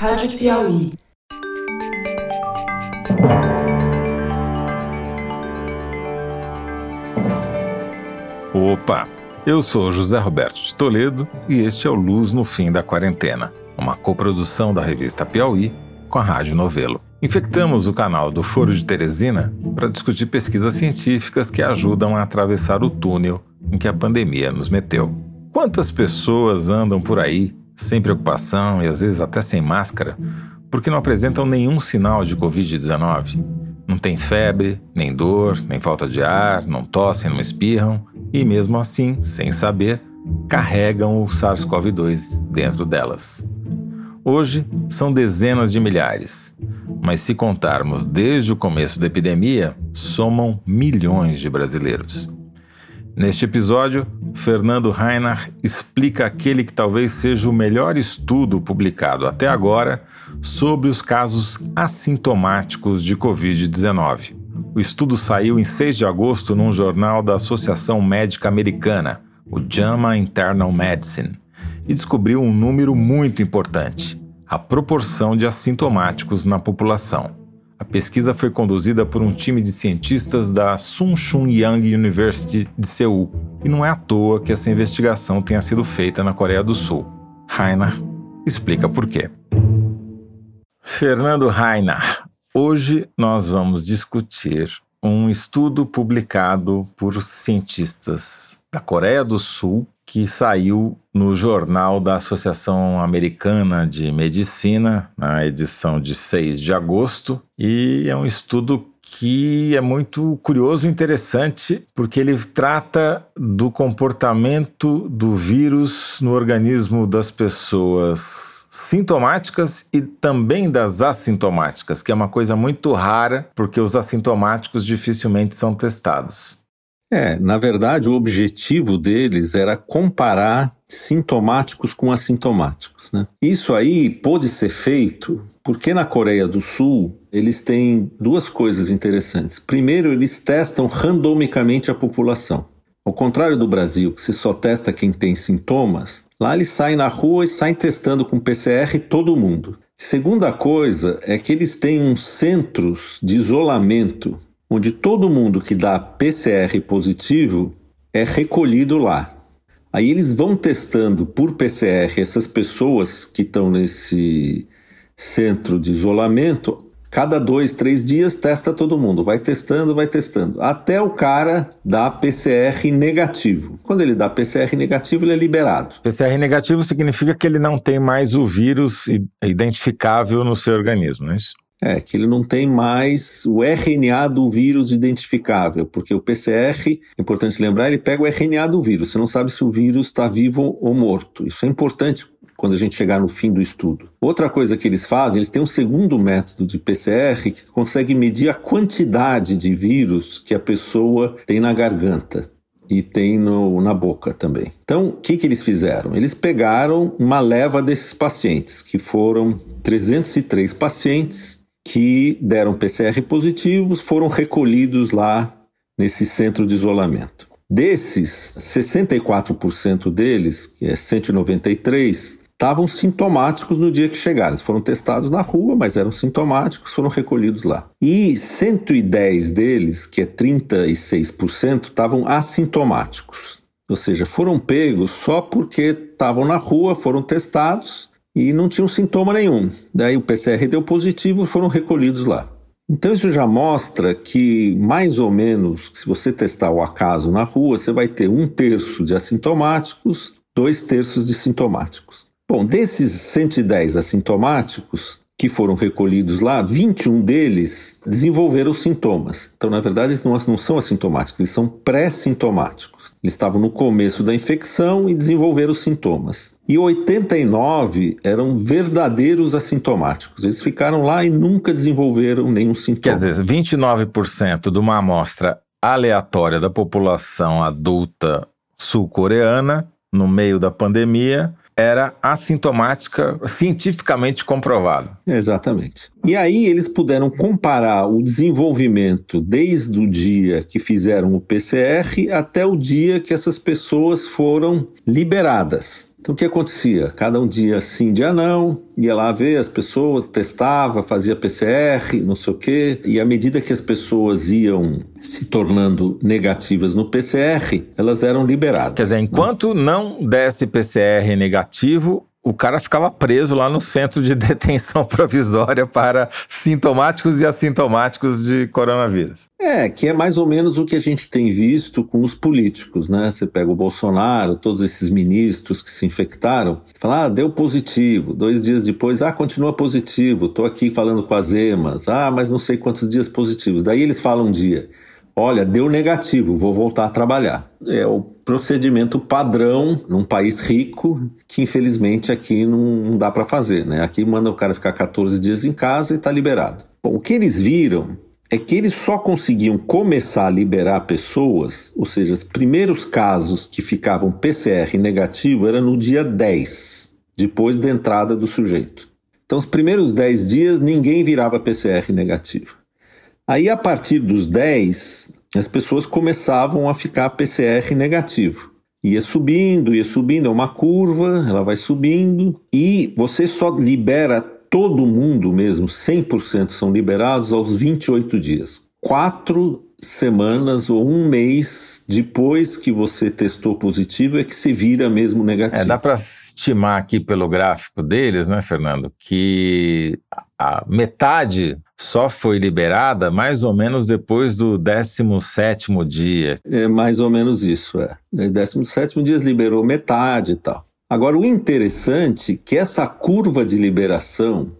Rádio Piauí. Opa! Eu sou José Roberto de Toledo e este é o Luz no Fim da Quarentena, uma coprodução da revista Piauí com a Rádio Novelo. Infectamos o canal do Foro de Teresina para discutir pesquisas científicas que ajudam a atravessar o túnel em que a pandemia nos meteu. Quantas pessoas andam por aí sem preocupação e às vezes até sem máscara porque não apresentam nenhum sinal de Covid-19? Não tem febre, nem dor, nem falta de ar, não tossem, não espirram e, mesmo assim, sem saber, carregam o SARS-CoV-2 dentro delas. Hoje são dezenas de milhares, mas se contarmos desde o começo da epidemia, somam milhões de brasileiros. Neste episódio, Fernando Reinach explica aquele que talvez seja o melhor estudo publicado até agora sobre os casos assintomáticos de Covid-19. O estudo saiu em 6 de agosto num jornal da Associação Médica Americana, o JAMA Internal Medicine, e descobriu um número muito importante: a proporção de assintomáticos na população. A pesquisa foi conduzida por um time de cientistas da Sunshun Young University de Seul, e não é à toa que essa investigação tenha sido feita na Coreia do Sul. Rainer explica por quê. Fernando Rainer, hoje nós vamos discutir um estudo publicado por cientistas da Coreia do Sul que saiu no jornal da Associação Americana de Medicina, na edição de 6 de agosto, e é um estudo que é muito curioso e interessante, porque ele trata do comportamento do vírus no organismo das pessoas sintomáticas e também das assintomáticas, que é uma coisa muito rara, porque os assintomáticos dificilmente são testados. É, na verdade, o objetivo deles era comparar sintomáticos com assintomáticos. Né? Isso aí pôde ser feito porque na Coreia do Sul eles têm duas coisas interessantes. Primeiro, eles testam randomicamente a população. Ao contrário do Brasil, que se só testa quem tem sintomas, lá eles saem na rua e saem testando com PCR todo mundo. Segunda coisa é que eles têm uns centros de isolamento onde todo mundo que dá PCR positivo é recolhido lá. Aí eles vão testando por PCR essas pessoas que estão nesse centro de isolamento. Cada dois, três dias testa todo mundo, vai testando, vai testando, até o cara dar PCR negativo. Quando ele dá PCR negativo, ele é liberado. PCR negativo significa que ele não tem mais o vírus identificável no seu organismo, não é isso? É, que ele não tem mais o RNA do vírus identificável, porque o PCR, é importante lembrar, ele pega o RNA do vírus, você não sabe se o vírus está vivo ou morto. Isso é importante quando a gente chegar no fim do estudo. Outra coisa que eles fazem, eles têm um segundo método de PCR que consegue medir a quantidade de vírus que a pessoa tem na garganta e tem no, na boca também. Então, o que, que eles fizeram? Eles pegaram uma leva desses pacientes, que foram 303 pacientes que deram PCR positivos foram recolhidos lá nesse centro de isolamento. Desses, 64% deles, que é 193, estavam sintomáticos no dia que chegaram. Eles foram testados na rua, mas eram sintomáticos, foram recolhidos lá. E 110 deles, que é 36%, estavam assintomáticos. Ou seja, foram pegos só porque estavam na rua, foram testados e não tinham sintoma nenhum. Daí o PCR deu positivo e foram recolhidos lá. Então isso já mostra que, mais ou menos, se você testar o acaso na rua, você vai ter um terço de assintomáticos, dois terços de sintomáticos. Bom, desses 110 assintomáticos que foram recolhidos lá, 21 deles desenvolveram sintomas. Então, na verdade, eles não, não são assintomáticos, eles são pré-sintomáticos. Eles estavam no começo da infecção e desenvolveram sintomas. E 89 eram verdadeiros assintomáticos. Eles ficaram lá e nunca desenvolveram nenhum sintoma. Quer dizer, 29% de uma amostra aleatória da população adulta sul-coreana, no meio da pandemia, era assintomática, cientificamente comprovado. Exatamente. E aí eles puderam comparar o desenvolvimento desde o dia que fizeram o PCR até o dia que essas pessoas foram liberadas. Então o que acontecia? Cada um dia sim, dia não, ia lá ver as pessoas, testava, fazia PCR, não sei o quê, e à medida que as pessoas iam se tornando negativas no PCR, elas eram liberadas. Quer dizer, enquanto né? não desse PCR negativo, o cara ficava preso lá no centro de detenção provisória para sintomáticos e assintomáticos de coronavírus. É, que é mais ou menos o que a gente tem visto com os políticos, né? Você pega o Bolsonaro, todos esses ministros que se infectaram, fala, ah, deu positivo. Dois dias depois, ah, continua positivo. Estou aqui falando com as emas. Ah, mas não sei quantos dias positivos. Daí eles falam um dia. Olha, deu negativo, vou voltar a trabalhar. É o procedimento padrão num país rico que infelizmente aqui não, dá para fazer, né? Aqui manda o cara ficar 14 dias em casa e está liberado. Bom, o que eles viram é que eles só conseguiam começar a liberar pessoas, ou seja, os primeiros casos que ficavam PCR negativo era no dia 10, depois da entrada do sujeito. Então, os primeiros 10 dias ninguém virava PCR negativo. Aí, a partir dos 10, as pessoas começavam a ficar PCR negativo. Ia subindo, ia subindo, é uma curva, ela vai subindo, e você só libera todo mundo mesmo, 100% são liberados aos 28 dias. Quatro semanas ou um mês depois que você testou positivo é que se vira mesmo negativo. É, dá para estimar aqui pelo gráfico deles, né, Fernando, que a metade só foi liberada mais ou menos depois do 17º dia. É mais ou menos isso, é. 17º dia liberou metade e tal. Agora, o interessante é que essa curva de liberação,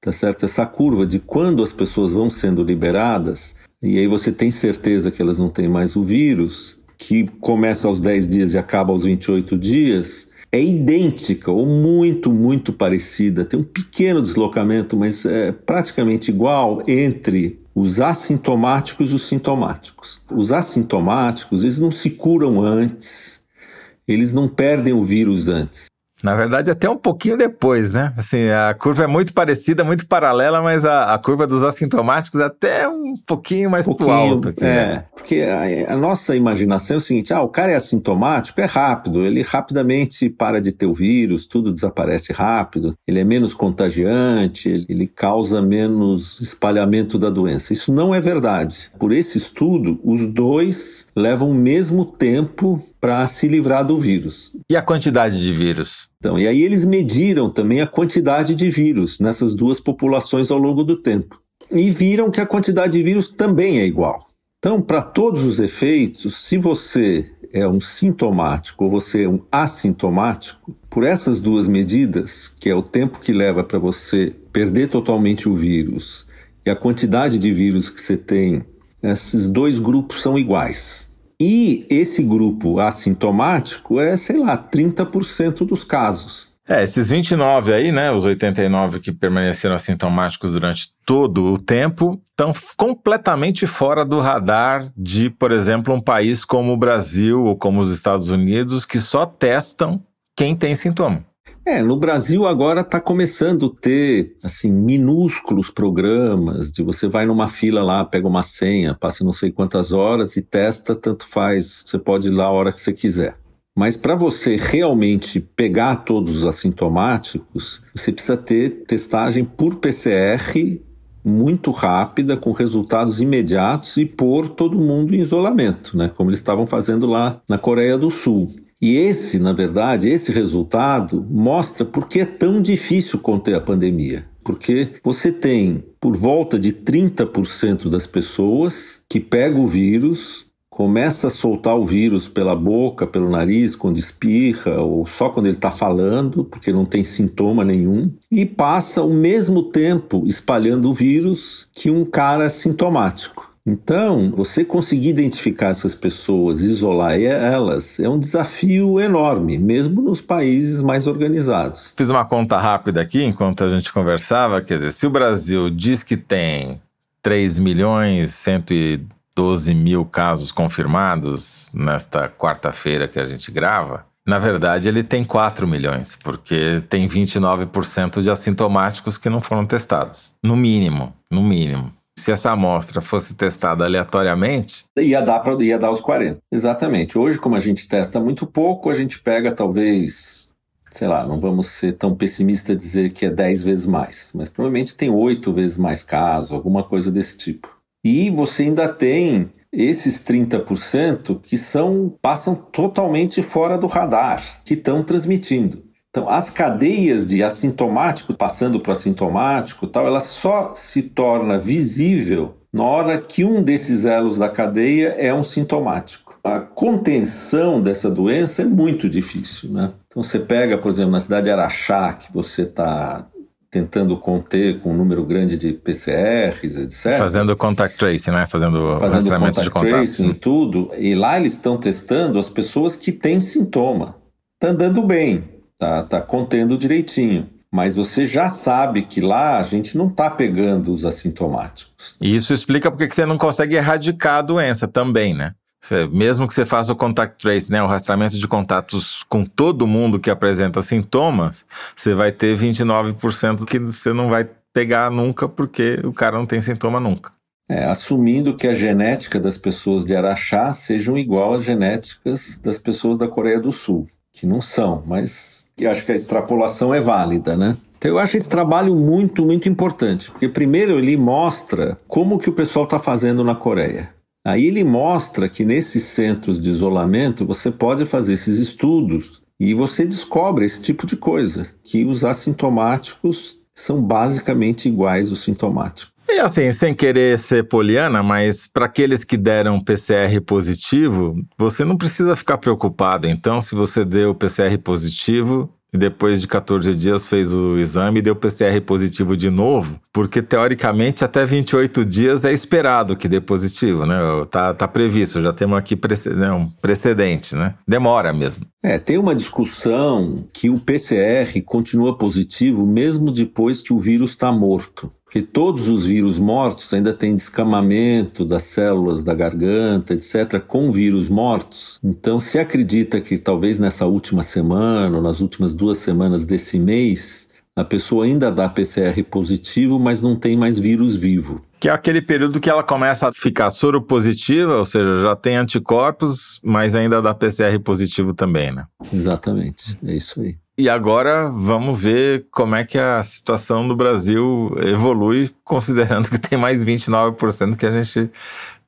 tá certo? Essa curva de quando as pessoas vão sendo liberadas, e aí você tem certeza que elas não têm mais o vírus, que começa aos 10 dias e acaba aos 28 dias, é idêntica ou muito, muito parecida. Tem um pequeno deslocamento, mas é praticamente igual entre os assintomáticos e os sintomáticos. Os assintomáticos, eles não se curam antes, eles não perdem o vírus antes. Na verdade, até um pouquinho depois, né? Assim, a curva é muito parecida, muito paralela, mas a, a curva dos assintomáticos é até um pouquinho mais um pouquinho, alto. Aqui, é, né? porque a, a, nossa imaginação é o seguinte: ah, o cara é assintomático, é rápido, ele rapidamente para de ter o vírus, tudo desaparece rápido, ele é menos contagiante, ele, ele causa menos espalhamento da doença. Isso não é verdade. Por esse estudo, os dois levam o mesmo tempo para se livrar do vírus. E a quantidade de vírus? Então, e aí eles mediram também a quantidade de vírus nessas duas populações ao longo do tempo. E viram que a quantidade de vírus também é igual. Então, para todos os efeitos, se você é um sintomático ou você é um assintomático, por essas duas medidas, que é o tempo que leva para você perder totalmente o vírus e a quantidade de vírus que você tem, esses dois grupos são iguais. E esse grupo assintomático é, sei lá, 30% dos casos. É, esses 29 aí, né, os 89 que permaneceram assintomáticos durante todo o tempo, estão completamente fora do radar de, por exemplo, um país como o Brasil ou como os Estados Unidos, que só testam quem tem sintoma. É, no Brasil agora está começando a ter assim minúsculos programas de você vai numa fila lá, pega uma senha, passa não sei quantas horas e testa, tanto faz, você pode ir lá a hora que você quiser. Mas para você realmente pegar todos os assintomáticos, você precisa ter testagem por PCR muito rápida, com resultados imediatos e pôr todo mundo em isolamento, né? Como eles estavam fazendo lá na Coreia do Sul. E esse, na verdade, esse resultado mostra por que é tão difícil conter a pandemia. Porque você tem por volta de 30% das pessoas que pegam o vírus, começa a soltar o vírus pela boca, pelo nariz, quando espirra, ou só quando ele está falando, porque não tem sintoma nenhum, e passa o mesmo tempo espalhando o vírus que um cara sintomático. Então, você conseguir identificar essas pessoas, isolar elas, é um desafio enorme, mesmo nos países mais organizados. Fiz uma conta rápida aqui enquanto a gente conversava, quer dizer, se o Brasil diz que tem 3 milhões 112 mil casos confirmados nesta quarta-feira que a gente grava, na verdade, ele tem 4 milhões, porque tem 29% de assintomáticos que não foram testados. No mínimo, no mínimo se essa amostra fosse testada aleatoriamente. Ia dar, pra, ia dar os 40. Exatamente. Hoje, como a gente testa muito pouco, a gente pega talvez sei lá, não vamos ser tão pessimista dizer que é 10 vezes mais, mas provavelmente tem 8 vezes mais casos, alguma coisa desse tipo. E você ainda tem esses 30% que são passam totalmente fora do radar, que estão transmitindo. Então, as cadeias de assintomático passando para o assintomático, tal, ela só se torna visível na hora que um desses elos da cadeia é um sintomático. A contenção dessa doença é muito difícil, né? Então, você pega, por exemplo, na cidade de Araxá, que você está tentando conter com um número grande de PCRs, etc. Fazendo contact tracing, né? Fazendo, Fazendo contact de contato. tracing e tudo. E lá eles estão testando as pessoas que têm sintoma. Está andando bem, tá, tá contendo direitinho. Mas você já sabe que lá a gente não está pegando os assintomáticos. E isso explica porque você não consegue erradicar a doença também, né? Você, mesmo que você faça o contact trace, né, o rastreamento de contatos com todo mundo que apresenta sintomas, você vai ter 29% que você não vai pegar nunca porque o cara não tem sintoma nunca. É, assumindo que a genética das pessoas de Araxá sejam igual às genéticas das pessoas da Coreia do Sul, que não são, mas acho que a extrapolação é válida, né? Então eu acho esse trabalho muito, muito importante, porque primeiro ele mostra como que o pessoal está fazendo na Coreia. Aí ele mostra que nesses centros de isolamento você pode fazer esses estudos e você descobre esse tipo de coisa, que os assintomáticos são basicamente iguais aos sintomáticos. E assim, sem querer ser poliana, mas para aqueles que deram PCR positivo, você não precisa ficar preocupado. Então, se você deu PCR positivo, e depois de 14 dias fez o exame e deu PCR positivo de novo, porque teoricamente até 28 dias é esperado que dê positivo, né? Tá, tá previsto, já temos aqui né, um precedente, né? Demora mesmo. É, tem uma discussão que o PCR continua positivo mesmo depois que o vírus está morto. Porque todos os vírus mortos ainda têm descamamento das células da garganta, etc., com vírus mortos. Então, se acredita que talvez nessa última semana, ou nas últimas duas semanas desse mês, a pessoa ainda dá PCR positivo, mas não tem mais vírus vivo. Que é aquele período que ela começa a ficar soropositiva, ou seja, já tem anticorpos, mas ainda dá PCR positivo também, né? Exatamente, é isso aí. E agora vamos ver como é que a situação do Brasil evolui, considerando que tem mais 29% que a gente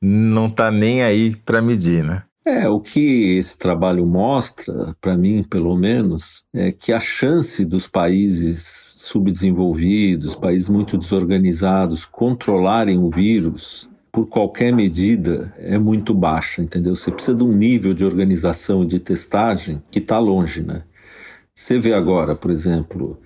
não está nem aí para medir, né? É, o que esse trabalho mostra, para mim pelo menos, é que a chance dos países subdesenvolvidos, países muito desorganizados, controlarem o vírus por qualquer medida é muito baixa, entendeu? Você precisa de um nível de organização e de testagem que está longe, né? Você vê agora, por exemplo,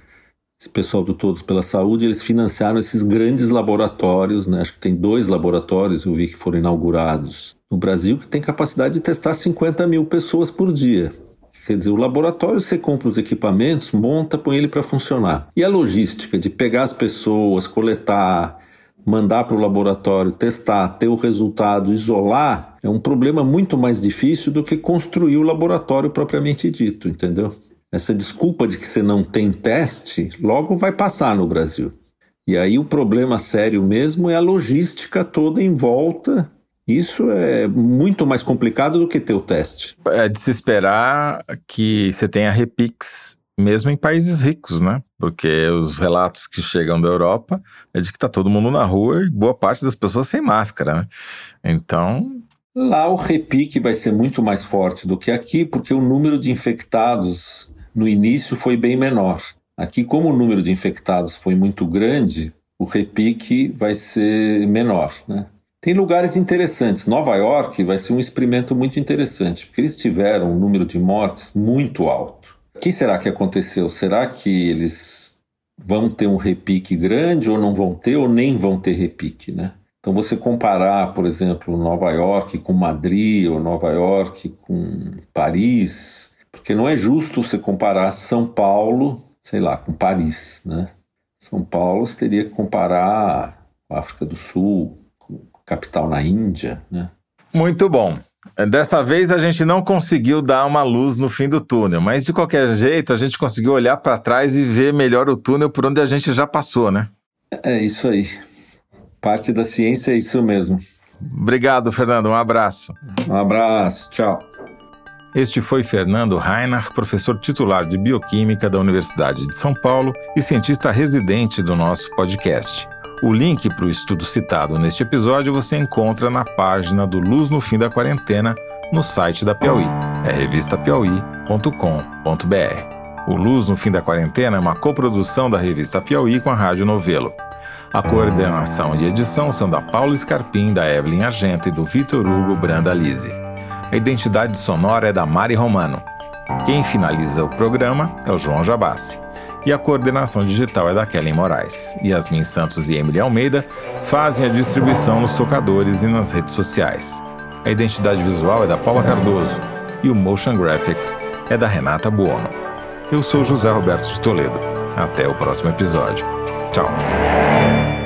esse pessoal do Todos pela Saúde, eles financiaram esses grandes laboratórios, né? acho que tem dois laboratórios, eu vi que foram inaugurados no Brasil, que tem capacidade de testar 50 mil pessoas por dia. Quer dizer, o laboratório você compra os equipamentos, monta, põe ele para funcionar. E a logística de pegar as pessoas, coletar, mandar para o laboratório, testar, ter o resultado, isolar, é um problema muito mais difícil do que construir o laboratório propriamente dito, entendeu? Essa desculpa de que você não tem teste, logo vai passar no Brasil. E aí o problema sério mesmo é a logística toda em volta. Isso é muito mais complicado do que ter o teste. É de se esperar que você tenha repix mesmo em países ricos, né? Porque os relatos que chegam da Europa é de que tá todo mundo na rua e boa parte das pessoas sem máscara, né? Então, Lá o repique vai ser muito mais forte do que aqui, porque o número de infectados no início foi bem menor. Aqui, como o número de infectados foi muito grande, o repique vai ser menor. Né? Tem lugares interessantes. Nova York vai ser um experimento muito interessante, porque eles tiveram um número de mortes muito alto. O que será que aconteceu? Será que eles vão ter um repique grande ou não vão ter, ou nem vão ter repique, né? Então, você comparar, por exemplo, Nova York com Madrid ou Nova York com Paris, porque não é justo você comparar São Paulo, sei lá, com Paris, né? São Paulo você teria que comparar com a África do Sul, com capital na Índia, né? Muito bom. Dessa vez a gente não conseguiu dar uma luz no fim do túnel, mas de qualquer jeito a gente conseguiu olhar para trás e ver melhor o túnel por onde a gente já passou, né? É isso aí. Parte da ciência é isso mesmo. Obrigado, Fernando. Um abraço. Um abraço. Tchau. Este foi Fernando Reinach, professor titular de Bioquímica da Universidade de São Paulo e cientista residente do nosso podcast. O link para o estudo citado neste episódio você encontra na página do Luz no Fim da Quarentena no site da Piauí, é revistapiauí.com.br. O Luz no Fim da Quarentena é uma coprodução da revista Piauí com a Rádio Novelo. A coordenação e edição são da Paula Scarpim, da Evelyn Argento e do Vitor Hugo Branda Lise. A identidade sonora é da Mari Romano. Quem finaliza o programa é o João Jabassi. E a coordenação digital é da Kellen Moraes. Yasmin Santos e Emily Almeida fazem a distribuição nos tocadores e nas redes sociais. A identidade visual é da Paula Cardoso e o Motion Graphics é da Renata Buono. Eu sou José Roberto de Toledo. Até o próximo episódio. Tchau.